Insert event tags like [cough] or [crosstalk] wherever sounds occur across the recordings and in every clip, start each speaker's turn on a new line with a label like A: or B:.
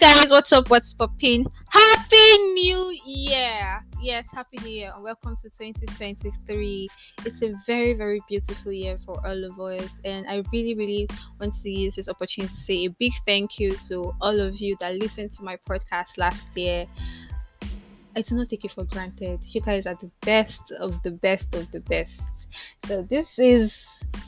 A: Guys, what's up? What's popping? Happy New Year! Yes, Happy New Year and welcome to 2023. It's a very, very beautiful year for all of us, and I really, really want to use this opportunity to say a big thank you to all of you that listened to my podcast last year. I do not take it for granted. You guys are the best of the best of the best. So this is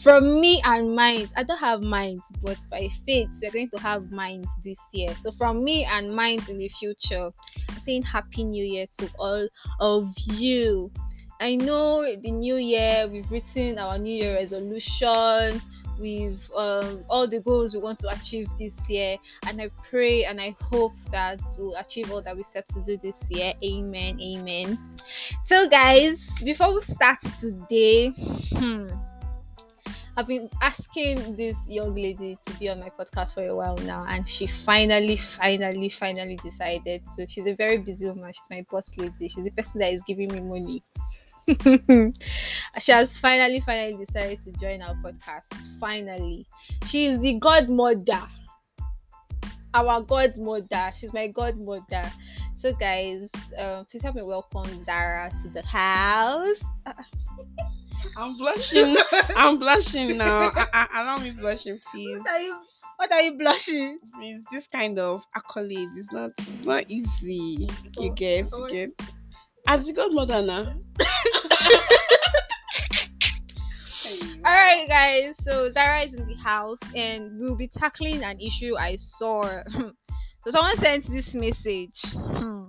A: from me and minds. I don't have minds, but by faith, we're going to have minds this year. So from me and minds in the future, I'm saying Happy New Year to all of you. I know the new year, we've written our New Year resolution with um, all the goals we want to achieve this year. And I pray and I hope that we'll achieve all that we set to do this year. Amen. Amen. So, guys, before we start today, hmm, I've been asking this young lady to be on my podcast for a while now, and she finally, finally, finally decided. So she's a very busy woman. She's my boss lady. She's the person that is giving me money. [laughs] she has finally, finally decided to join our podcast. Finally, she is the godmother. Our godmother. She's my godmother. So, guys, um, please help me welcome Zara to the house. [laughs]
B: I'm blushing. I'm blushing now. [laughs] I, I, allow me blushing, please.
A: What are you? What are you blushing?
B: Please, this kind of accolade is not not easy. You get, you get. As the godmother now. [laughs]
A: All right, guys. So Zara is in the house, and we'll be tackling an issue I saw. [laughs] so someone sent this message. Hmm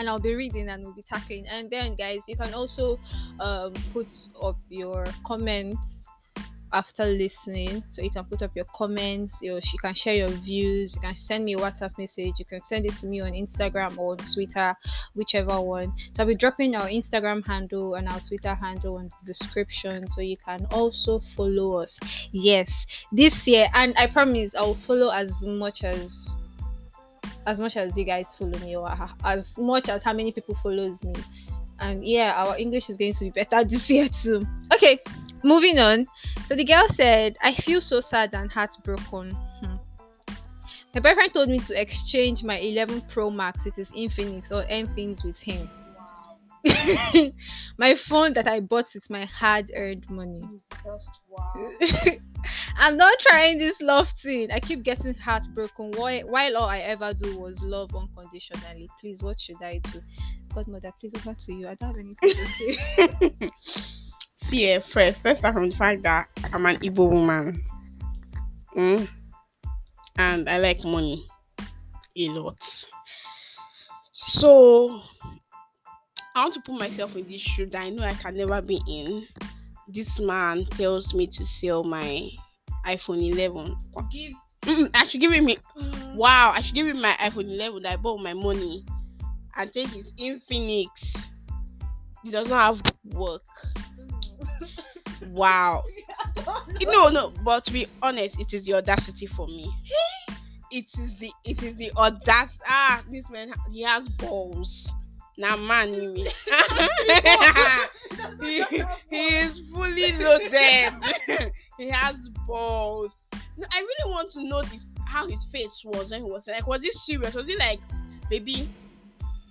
A: and I'll be reading and we'll be tackling. And then, guys, you can also um, put up your comments after listening. So you can put up your comments, your, you can share your views, you can send me a WhatsApp message, you can send it to me on Instagram or on Twitter, whichever one. So I'll be dropping our Instagram handle and our Twitter handle in the description so you can also follow us. Yes, this year, and I promise I'll follow as much as as much as you guys follow me or as much as how many people follows me. And yeah our english is going to be better [laughs] this year too. Okay moving on. So the girl said i feel so sad and heartbroken. Hmm. my boyfriend told me to exchange my 11 pro max with his infinix or end things with him [laughs] my phone that I bought with my hard earned money. Wow. [laughs] I'm not trying this love thing. I keep getting heartbroken while, while all I ever do was love unconditionally. Please, what should I do? Godmother, please over to you. I don't have anything to say. [laughs]
B: See, yeah, first, first from the fact that I'm an Igbo woman. Mm? And I like money a lot. So I want to put myself in this shoe that I know I can never be in. This man tells me to sell my iPhone 11.
A: Give.
B: Mm, I should give him. Mm. Wow, I should give him my iPhone 11 that I bought my money and take his Infinix. He does not have work. wow. [laughs] no, no, but to be honest, it is the audacity for me. it is the it is the audacity. Ah, this man he has balls now man [laughs] he, he is fully loaded. [laughs] He has balls. No, i really want to know the, how his face was when he was like was it serious? Was it like baby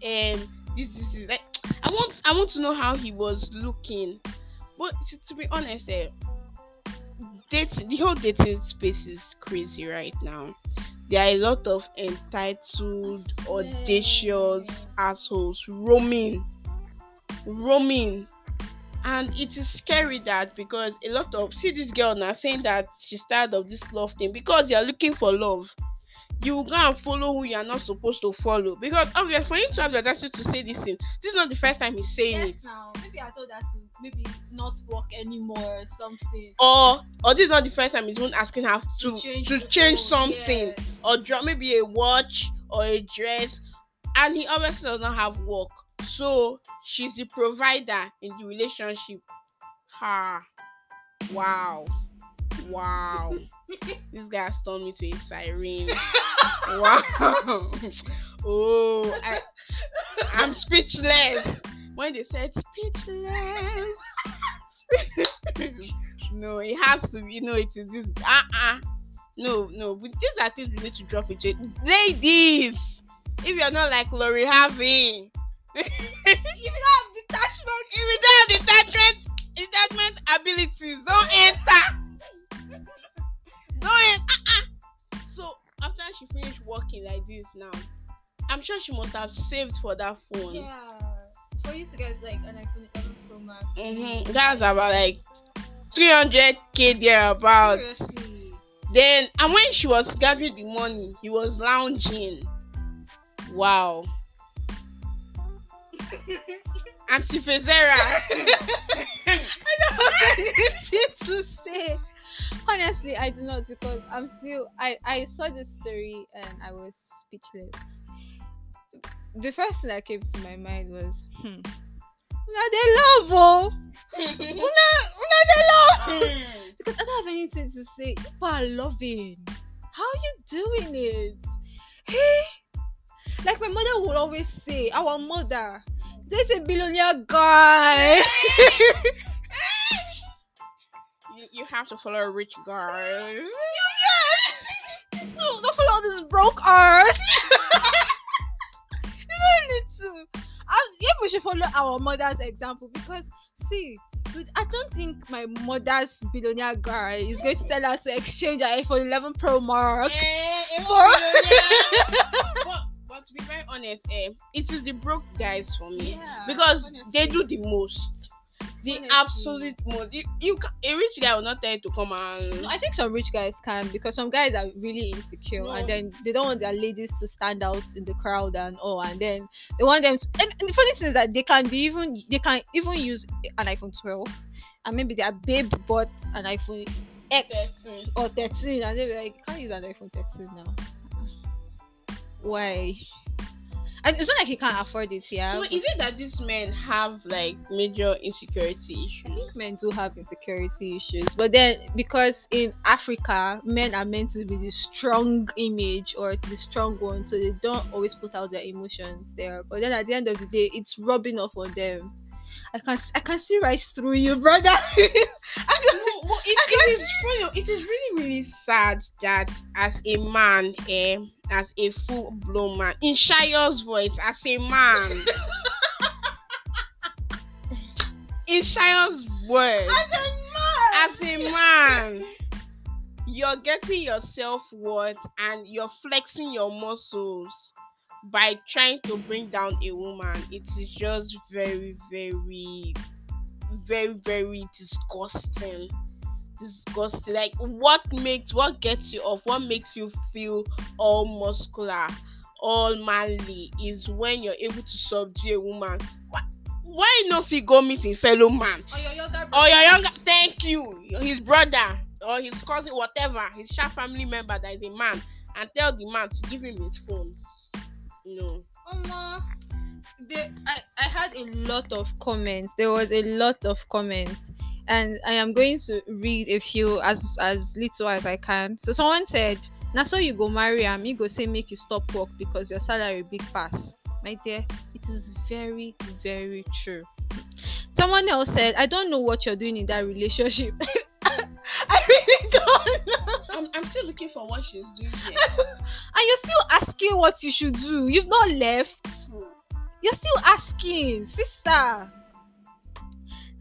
B: um this, this is like i want i want to know how he was looking. But to, to be honest eh, dating the whole dating space is crazy right now there are a lot of entitled, audacious assholes roaming, roaming, and it is scary that because a lot of see this girl now saying that she's tired of this love thing because you're looking for love you will go and follow who you are not supposed to follow. Because obviously for him to have the audacity to say this thing this is not the first time he's saying
A: yes, it. now maybe i thought that to maybe not work anymore or something.
B: Or or this is not the first time he's even asking her to to change, to change something. yes. or drop maybe a watch or a dress. And he obviously does not have work. So she's the provider in the relationship. Ha. Wow wow. [laughs] This guy turned me to a siren. Wow. [laughs] Oh I, i'm speechless. When they said speechless no it has to be no it is this uh-uh. No, no. But these are things we need to drop into. It. Ladies, if you're not like Lori Harvey, if you don't have detachment, if you don't have detachment, detachment abilities, don't enter. Don't. Uh-uh. So after she finished working like this now, I'm sure she must have saved for that phone.
A: Yeah. For you to get like an iPhone 11 Pro Max.
B: Mm-hmm. That's about like 300k thereabout.
A: Seriously.
B: Then, and when she was gathering the money, he was lounging. Wow. [laughs] Auntie Fayzera. [laughs] [laughs]
A: I don't have anything to say. Honestly, I do not because I'm still. I I saw this story and I was speechless. The first thing that came to my mind was, hmm, una dey love oh, [laughs] una una dey love. because I don't have anything to say. People are loving. How you doing it? Hey, like my mother would always say, our mother, there's a billionaire guy. [laughs]
B: you, have to follow a rich girl.
A: you yes. [laughs] Don't, don't follow this broke ass. [laughs] you don't need to. I, yeah, we should follow our mother's example because see, but I don't think my mother's billionaire guy is going to tell her to exchange her iPhone 11 Pro Max.
B: Eh, eh, [laughs]
A: For-
B: but, but to be very honest, eh, it is the broke guys for me.
A: Yeah,
B: because they do the most. The
A: Honestly.
B: absolute most. You, you ca- a rich guy will not tell you to come and.
A: No, I think some rich guys can because some guys are really insecure
B: No.
A: and then they don't want their ladies to stand out in the crowd and all and then they want them to and, and the funny thing is that they can be even they can even use an iPhone 12 and maybe their babe bought an iPhone X or 13 and they'll be like, can't use an iPhone 13 now. Why? And it's not like he can't afford it, yeah.
B: So is it that these men have like major insecurity issues?
A: I think men do have insecurity issues, but then because in Africa, men are meant to be the strong image or the strong one, so they don't always put out their emotions there. But then at the end of the day, it's rubbing off on them. I can I can see right through you, brother. [laughs] I can,
B: No, well, it, it is funny. It is really, really sad that as a man, eh, as a full blown man, in Shayo's voice, as a man, [laughs] in Shayo's voice, as a man, you're getting your self worth and you're flexing your muscles by trying to bring down a woman. It is just very, very, very, very disgusting. Disgusting. Like, what makes, what gets you off, what makes you feel all muscular, all manly is when you're able to subdue a woman. Why, why not if you go meet a fellow man?
A: or your younger brother.
B: or your younger thank you his brother or his cousin whatever his sharp family member that is a man and tell the man to give him his phones
A: Omo, the, I, I had a lot of comments. There was a lot of comments, and I am going to read a few as as little as I can. So someone said, "Now so you go marry am, you go say make you stop work because your salary big pass." My dear, it is very very true. Someone else said, "I don't know what you're doing in that relationship." [laughs] [laughs] I really don't know.
B: I'm, I'm still looking for what she's doing here. [laughs]
A: And you're still asking what you should do. You've not left. You're still asking, sister.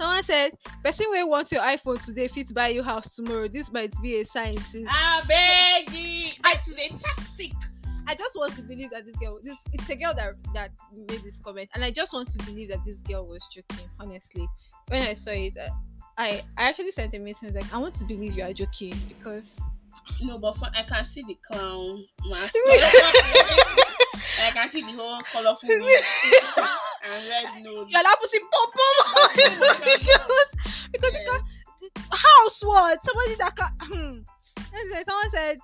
A: Someone said, person wey want your iPhone today fit buy you house tomorrow. This might be a sign, sis.
B: I beg you. That is a tactic.
A: I just want to believe that this girl, this it's a girl that that made this comment, and I just want to believe that this girl was joking. Honestly, when I saw it, uh, I I actually sent a message like, I want to believe you are joking because
B: No, but for, I can see the clown mask. [laughs] I can see the whole colorful [laughs] and red nose.
A: you're not pussy pom [laughs] because you can house what somebody that can. Hmm. Someone said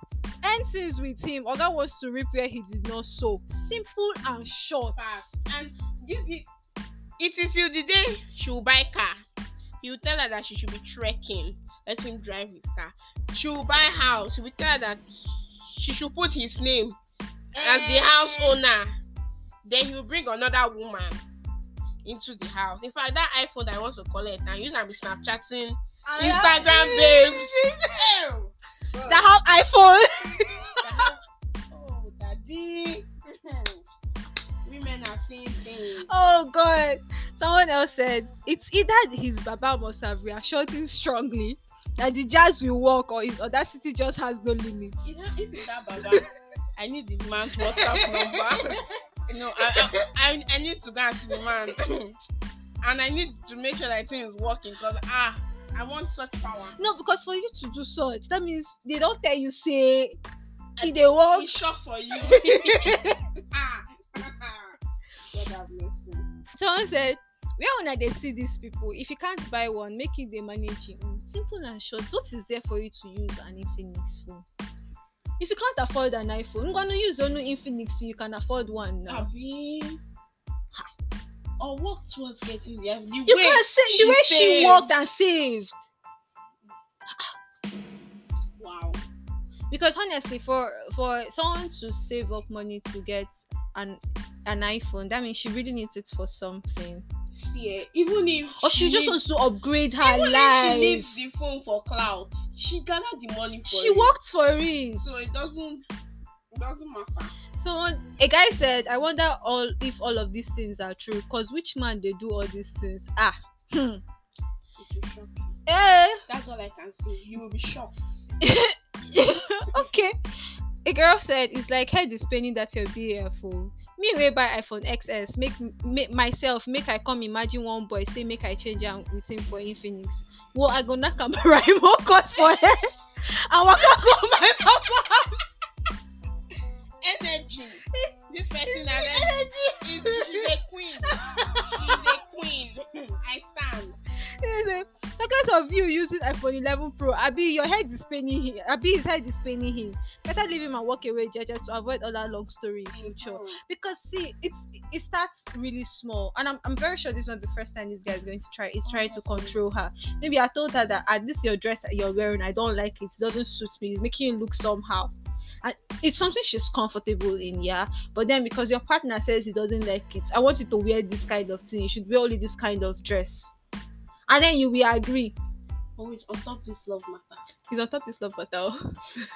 A: end things with him. Oga wants to reap where he did not sow. Simple and short.
B: fast. And this it, it is till the day she will buy car. He will tell her that she should be trekking. Let him drive his car. She will buy house. He will tell her that she should put his name as the eh. house owner. Then he will bring another woman into the house. In fact, that iPhone that I want to collect and use and be Snapchatting Instagram babes. [laughs]
A: That have iPhone.
B: That have- [laughs] oh, daddy. Women are things.
A: oh God. Someone else said it's either his Baba must have reassured him strongly that the jazz will work or his audacity just has no limits.
B: You know, if it's that Baba, I need the man's WhatsApp number. you know, I, I, I, I need to go and see the man. [clears throat] and I need to make sure that thing is working because, ah, I want such power.
A: No, because for you to do such, that means they don't tell you say if they work.
B: It's short for you. [laughs] [laughs] have mercy.
A: Someone said, where una dey see these people? If you can't buy one, make it dey manage your own. Simple and short. What is there for you to use an Infinix phone? If you can't afford an iPhone, gonna use new Infinix so you can afford one now.
B: Abi. Or work towards getting there. The
A: You
B: way
A: can say the way she worked and saved.
B: Wow.
A: Because honestly, for for someone to save up money to get an an iPhone, that means she really needs it for something.
B: Eh, even if
A: Or she just
B: needs-
A: wants to upgrade her
B: even if
A: life.
B: she needs the phone for cloud, she gathered the money for
A: She
B: it.
A: worked for it.
B: So it doesn't it doesn't matter.
A: So a guy said, "I wonder all if all of these things are true. Cause which man they do all these things? Ah, hmm.
B: It will shock you.
A: eh,
B: That's all I can say. You will be shocked. [laughs]
A: okay." A girl said, "It's like head is paining that you're BFO. Me way buy iPhone XS. Make, make myself make I come imagine one boy say make I change am with him for Infinix. Well, I go knock am remote [laughs] cut for head oh and waka go [laughs] my papa.
B: Energy. this person has
A: Energy.
B: she's a queen. She's a queen. [laughs] I stand.
A: Look of you using iPhone 11 Pro. Abi, your head is paining him. Abi, his head is paining him. Better leave him and walk away, Jaja, to avoid all that long story in future. Oh. Because see, it's it starts really small, and I'm, I'm very sure this is not the first time this guy is going to try. He's trying to control her. Maybe I told her that at this your dress that you're wearing, I don't like it. It doesn't suit me. It's making you look somehow. And it's something she's comfortable in, yeah. But then because your partner says he doesn't like it, I want you to wear this kind of thing. You should wear only this kind of dress. And then you will agree.
B: Always on top of this love matter.
A: He's on top of this love battle.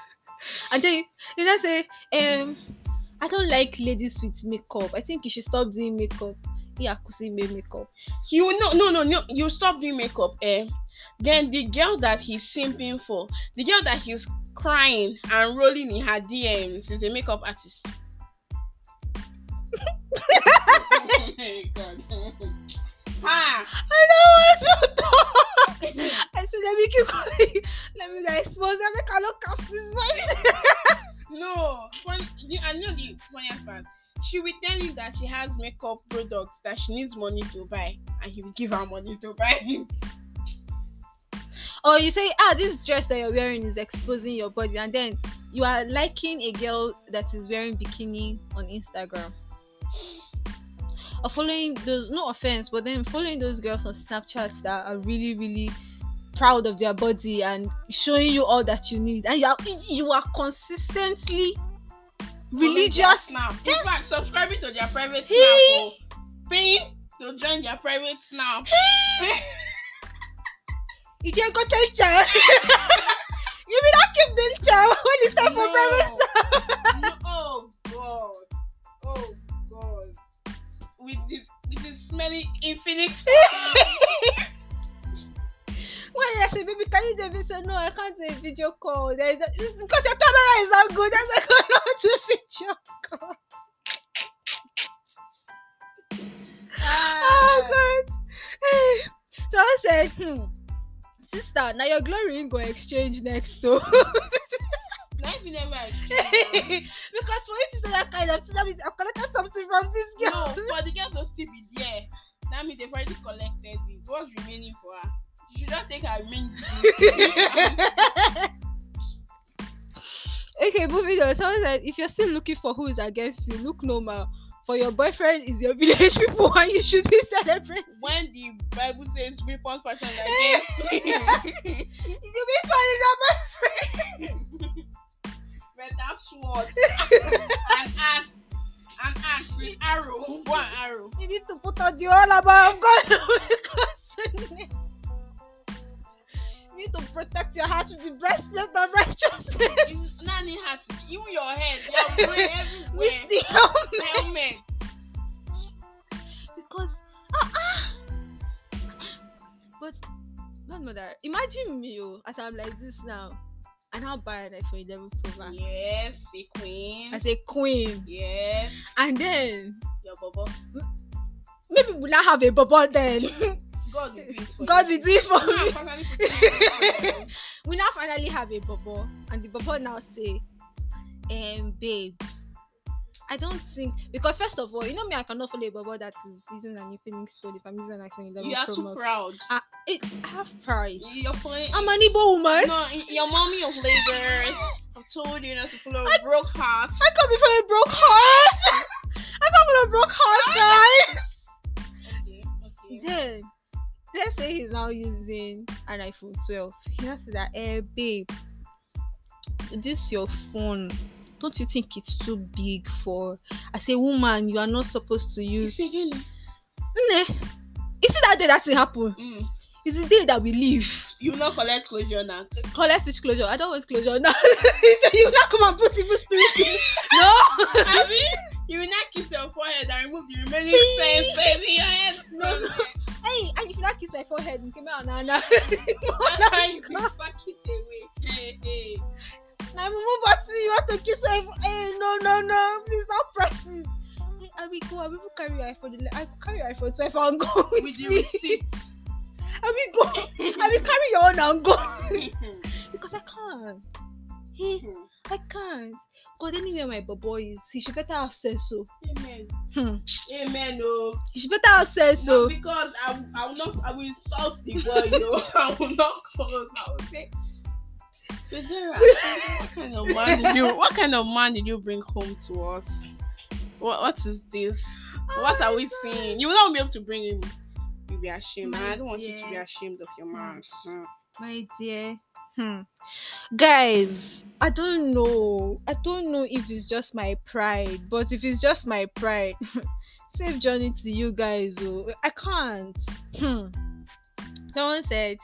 A: [laughs] and then you know say, um, I don't like ladies with makeup. I think you should stop doing makeup. Yeah, Kusi made makeup.
B: You no no no no. You stop doing makeup. Eh. Then the girl that he's simping for, the girl that he's crying and rolling in her DMs is a makeup artist. [laughs] [laughs] God. Ha!
A: I don't want to talk. I said, let me keep going. Let me expose. Let me cannot cast this voice. [laughs]
B: No, you, I know the funniest part. She will tell you that she has makeup products that she needs money to buy, and he will give her money to buy. [laughs]
A: or you say, ah, this dress that you're wearing is exposing your body, and then you are liking a girl that is wearing bikini on Instagram. Or following those, no offense, but then following those girls on Snapchat that are really, really proud of their body and showing you all that you need, and you are you are consistently religious.
B: Snap. In fact, subscribing to their private
A: Hey.
B: snap. oh. Paying to join their private snap.
A: You just go take chair. you a video call. There is a, because your camera is not good. That's why I cannot do [laughs] video call. Oh God. So I said, hmm, sister, now your glory gonna exchange next [laughs]
B: never [laughs]
A: because for you to say that kind of thing, that means I've collected something from this
B: No,
A: girl.
B: for the girl to still be there, that means they've already collected it. What's remaining for her? Should not take her remaining.
A: okay, moving on. Someone said, if you're still looking for who is against you, look normal. For your boyfriend is your village people, and you should be celebrating.
B: when the Bible says weapons against me, [laughs]
A: If you be fun is your boyfriend.
B: better sword and axe and axe with arrow, one arrow.
A: You need to put on the all about God. [laughs] need to protect your heart with the breastplate of righteousness. [laughs]
B: It's not only hat, even your head, your brain, [laughs] everywhere.
A: with the helmet.
B: helmet.
A: because ah ah. But not that. Imagine me oh, as I'm like this now, and how bad I for 11 Pro Max
B: Yes, a queen.
A: as a queen,
B: Yes,
A: and then
B: your bubble.
A: maybe we'll not have a bubble then. [laughs]
B: God will do it for
A: God
B: you.
A: will do it for
B: Yeah,
A: me.
B: finally put it on. [laughs]
A: we now finally have a bubble, and the bubble now say, um, babe. I don't think because first of all, you know me, I cannot follow a bubble that is using an Infinix phone if I'm using an iPhone 11
B: You are
A: Pro
B: too
A: Max.
B: proud.
A: Ah, it, I have pride.
B: You're playing.
A: I'm an Igbo woman.
B: No, your mommy of Lagos. I've told you not to follow a broke heart.
A: I come from a broke heart. [laughs] I from a broke heart, [laughs] guys.
B: Okay, okay.
A: Then, let's say he's now using an iPhone 12. He has that, eh, babe, this your phone. Don't you think it's too big for? As a woman, you are not supposed to use.
B: again?
A: Nne, you see that day that thing happen?
B: Mm.
A: It's the day that we leave.
B: You will not collect closure now.
A: Collect switch closure. I don't want closure now. [laughs] he said you not come and put evil spirit. in [laughs] no.
B: I mean, you will not kiss your forehead and remove the remaining face in your head.
A: No, no. Hey, and if you not kiss my forehead, you came out now. now.
B: You [laughs] pack it away. Hey, hey.
A: My mama body, you want to kiss her? Hey, no, no, no, please not press it. Hey, I will go. I will carry your iPhone. I will carry your iPhone 12 and go with,
B: With the receipt. [laughs]
A: I will go. I will carry your own and go [laughs] because I can't. Hey, I can't. God, anywhere my boy is, he should better have said so.
B: Amen.
A: Hmm.
B: Amen. Oh.
A: He should better said
B: So
A: so.
B: because I, I will not, I will insult the boy. Yo. [laughs] I will not cause. I will say. What kind of man did you? What kind of man did you bring home to us? What What is this? What are we seeing? You will not be able to bring him. You'll be ashamed.
A: My
B: I don't want you to be ashamed of your man.
A: My dear. Hmm. Guys, I don't know. I don't know if it's just my pride, but if it's just my pride, [laughs] safe journey to you guys. Oh, I can't. Hmm. Someone said,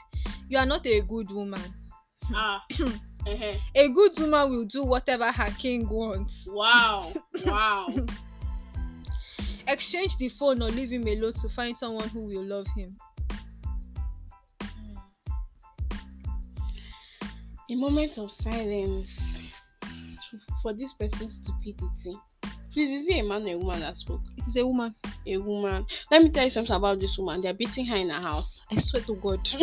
A: You are not a good woman.
B: Ah. [clears throat] uh-huh.
A: A good woman will do whatever her king wants.
B: Wow. [laughs] Wow.
A: Exchange the phone or leave him alone to find someone who will love him.
B: A moment of silence for this person's stupidity. Please, is it a man or a woman that spoke?
A: It is a woman.
B: A woman. Let me tell you something about this woman. They're beating her in her house.
A: I swear to God. [laughs]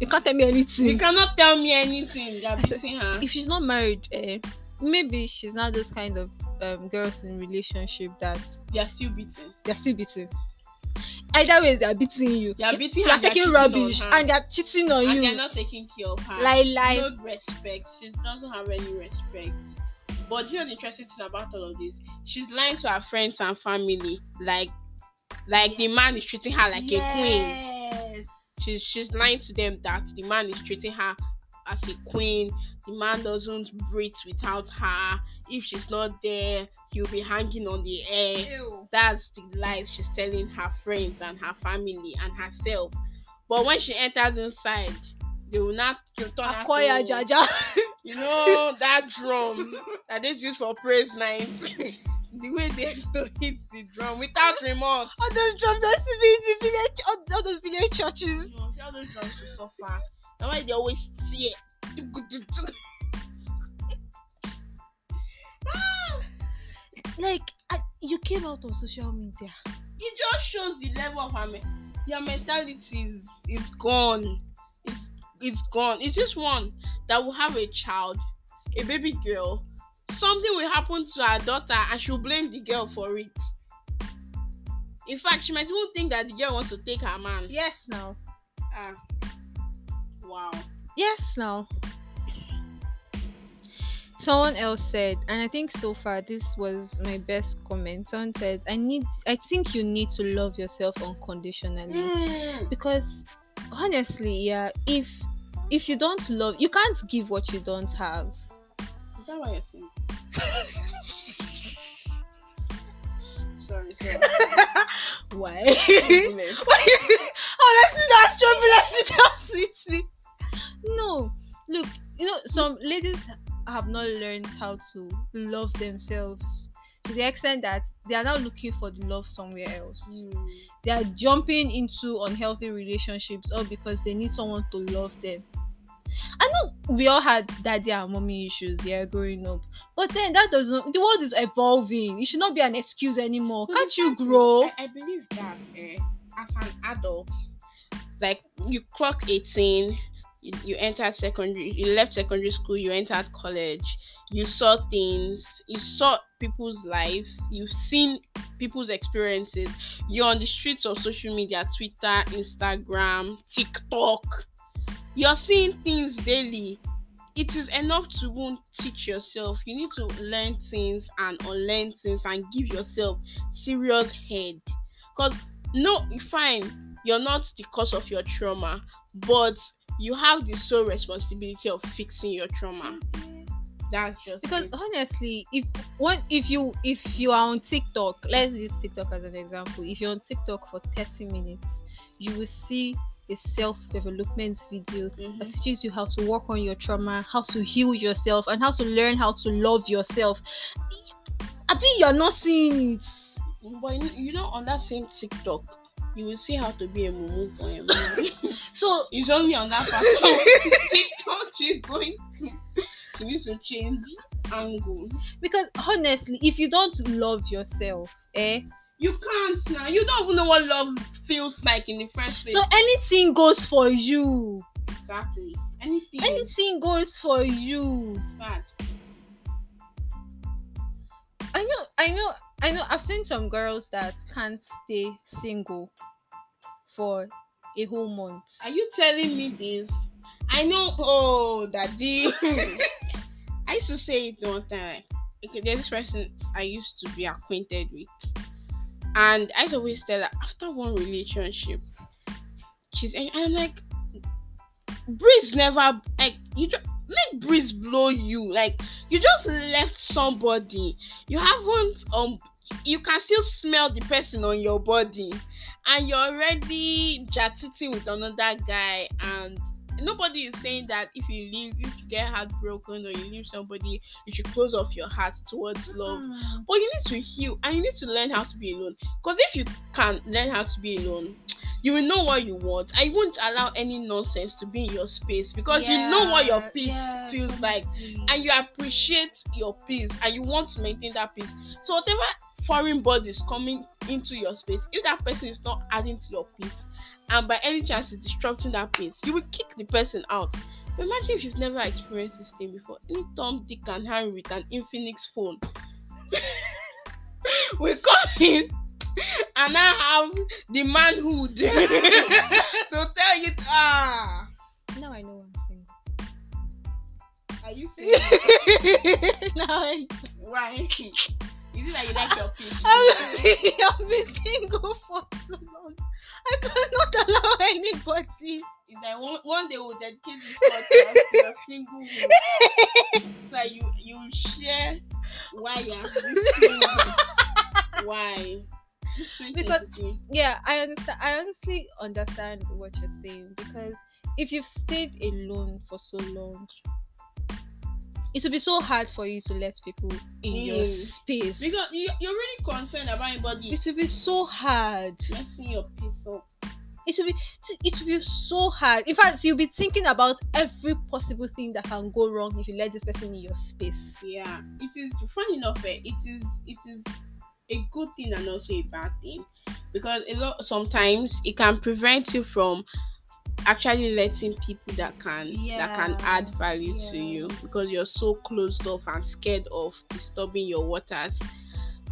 B: you
A: can't tell me anything.
B: You cannot tell me anything. They're beating her.
A: if she's not married, eh, maybe she's not those kind of um, girls in relationship that
B: They're still beating.
A: they're still beating. Either way, they're beating you.
B: They're beating
A: You are taking rubbish and they're cheating on
B: And
A: you.
B: they're not taking care of her.
A: Lie, lie.
B: No respect. She doesn't have any respect. But you know the interesting thing about all of this? She's lying to her friends and family. Like like the man is treating her like a queen.
A: Yes.
B: She's she's lying to them that the man is treating her as a queen. The man doesn't breathe without her. If she's not there, he'll be hanging on the air.
A: Ew.
B: That's the lies she's telling her friends and her family and herself. But when she enters inside, they will not turn
A: Akoya
B: to-
A: Jaja. [laughs]
B: You know that drum that is used for praise night. [laughs] the way they to hit the drum without remorse.
A: all those drums that to be in the village, all, all those village churches.
B: No, all those drums to suffer. That's why they always see it. [laughs]
A: Like, I, you came out on social media.
B: It just shows the level of her me- their mentality is is gone. It's it's gone. It's just one that will have a child, a baby girl. Something will happen to her daughter and she'll blame the girl for it. In fact, she might even think that the girl wants to take her man.
A: Yes, now.
B: Ah. Wow.
A: Yes, now. Someone else said, and I think so far this was my best comment. Someone said, "I need. I think you need to love yourself unconditionally
B: Mm.
A: because, honestly, yeah, if if you don't love, you can't give what you don't have.
B: Is that what you're saying? [laughs] sorry, sorry.
A: Why? Honestly, that's. It's just sweet, know some ladies have not learned how to love themselves to the extent that they are now looking for the love somewhere else.
B: Mm.
A: They are jumping into unhealthy relationships all because they need someone to love them. I know we all had daddy and mommy issues, yeah, growing up. But then that doesn't the world is evolving. It should not be an excuse anymore. Can't you grow?
B: I, I believe that eh, as an adult, like you clock 18, you, you entered secondary, you left secondary school, you entered college, you saw things, you saw people's lives, you've seen people's experiences. You're on the streets of social media, Twitter, Instagram, TikTok. You're seeing things daily. It is enough to even teach yourself. You need to learn things and unlearn things and give yourself serious head. Cause no, fine, you're not the cause of your trauma, but you have the sole responsibility of fixing your trauma. That's just
A: because
B: it.
A: honestly if when if you if you are on tiktok let's use tiktok as an example if you're on tiktok for 30 minutes you will see a self-development video
B: Mhm.
A: that teaches you how to work on your trauma how to heal yourself and how to learn how to love yourself i mean you're not seeing it
B: But you know, on that same TikTok, you will see how to be a mumu for a [laughs] movie.
A: so [laughs]
B: it's only on that part. So [laughs] TikTok she's going to she needs to change angle.
A: because honestly if you don't love yourself eh
B: You can't now. You don't even know what love feels like in the first place.
A: so anything goes for you
B: exactly. Anything.
A: anything goes for you
B: bad.
A: I know, I know, I know. I've seen some girls that can't stay single for a whole month.
B: Are you telling me this? I know. Oh, daddy. [laughs] I used to say it one time. Like, okay, there's this person I used to be acquainted with, and I always tell her after one relationship, she's and I'm like, breeze never like you just make breeze blow you. Like you just left somebody. You haven't um. You can still smell the person on your body. And you're already chatting with another guy and nobody is saying that if you leave if you get heartbroken or you leave somebody you should close off your heart towards love. Mm. But you need to heal and you need to learn how to be alone. Because if you can learn how to be alone you will know what you want. I won't allow any nonsense to be in your space because you know what your peace
A: yeah,
B: feels like and you appreciate your peace and you want to maintain that peace. So whatever foreign bodies coming into your space, if that person is not adding to your peace and by any chance is disrupting that peace, you will kick the person out. But imagine if you've never experienced this thing before. Any Tom, Dick, and Harry with an Infinix phone. [laughs] we come in and I have the manhood [laughs] to tell you ah
A: now I know what I'm saying
B: are you saying [laughs]
A: now I,
B: why? Is it like you like your peace?
A: I've, been single for so long. I cannot allow anybody.
B: It's like one, one day we'll dedicate this podcast to your single woman. It's like you you share why you're single. Why?
A: Because- Yeah, I understand. I honestly understand what you're saying because if you've stayed alone for so long, it will be so hard for you to let people in your
B: Mm.
A: space.
B: because you, you're really concerned about anybody
A: it will be so hard.
B: messing your peace up.
A: It will be it will be so hard. In fact, you'll be thinking about every possible thing that can go wrong if you let this person in your space.
B: Yeah, it is funny enough. eh, It is it is a good thing and also a bad thing because a lot sometimes it can prevent you from actually letting people that can that can add value to you because you're so closed off and scared of disturbing your waters.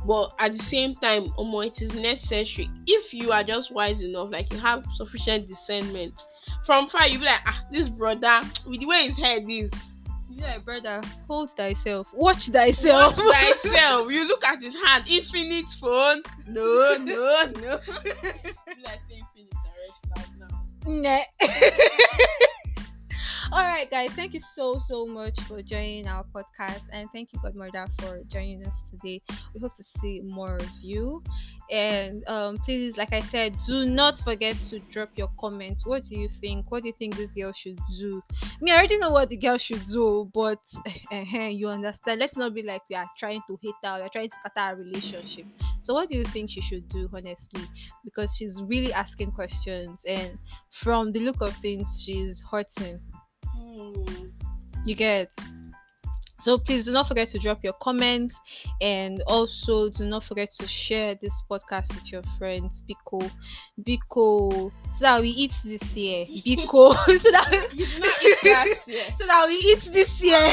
B: But at the same time, Omo, it is necessary if you are just wise enough, like you have sufficient discernment. From far, you be like, ah, this brother [tsk] with the way his head is,
A: Yeah, brother, hold thyself. Watch thyself.
B: Watch [laughs] thyself. You look at his hand, Infinix phone. No, no, no. [laughs] like saying
A: Nah. [laughs] All right. guys. Thank you so so much for joining our podcast, and thank you, Godmother, for joining us today. We hope to see more of you. And um, please, like I said, do not forget to drop your comments. What do you think? What do you think this girl should do? I mean, I already know what the girl should do, but uh, [laughs] you understand. Let's not be like we are trying to hate her, we are trying to scatter our relationship. So, what do you think she should do, honestly? Because she's really asking questions, and from the look of things, she's hurting.
B: Hmm.
A: You get. So please do not forget to drop your comments and also do not forget to share this podcast with your friends. Biko, Biko, so that we eat this year. Biko, [laughs] so that
B: You did not eat last [laughs] year.
A: so that we eat this year.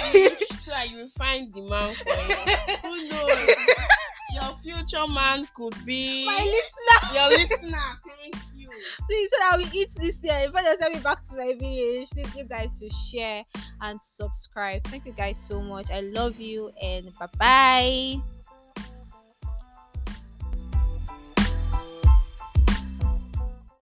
B: so that you will find demand for it. Who knows? Your future man could be
A: My listener, [laughs]
B: your listener. Thank you.
A: please, so that we eat this year. If I just send me back to my village, please, you guys to share and subscribe. Thank you guys so much. I love you and bye bye.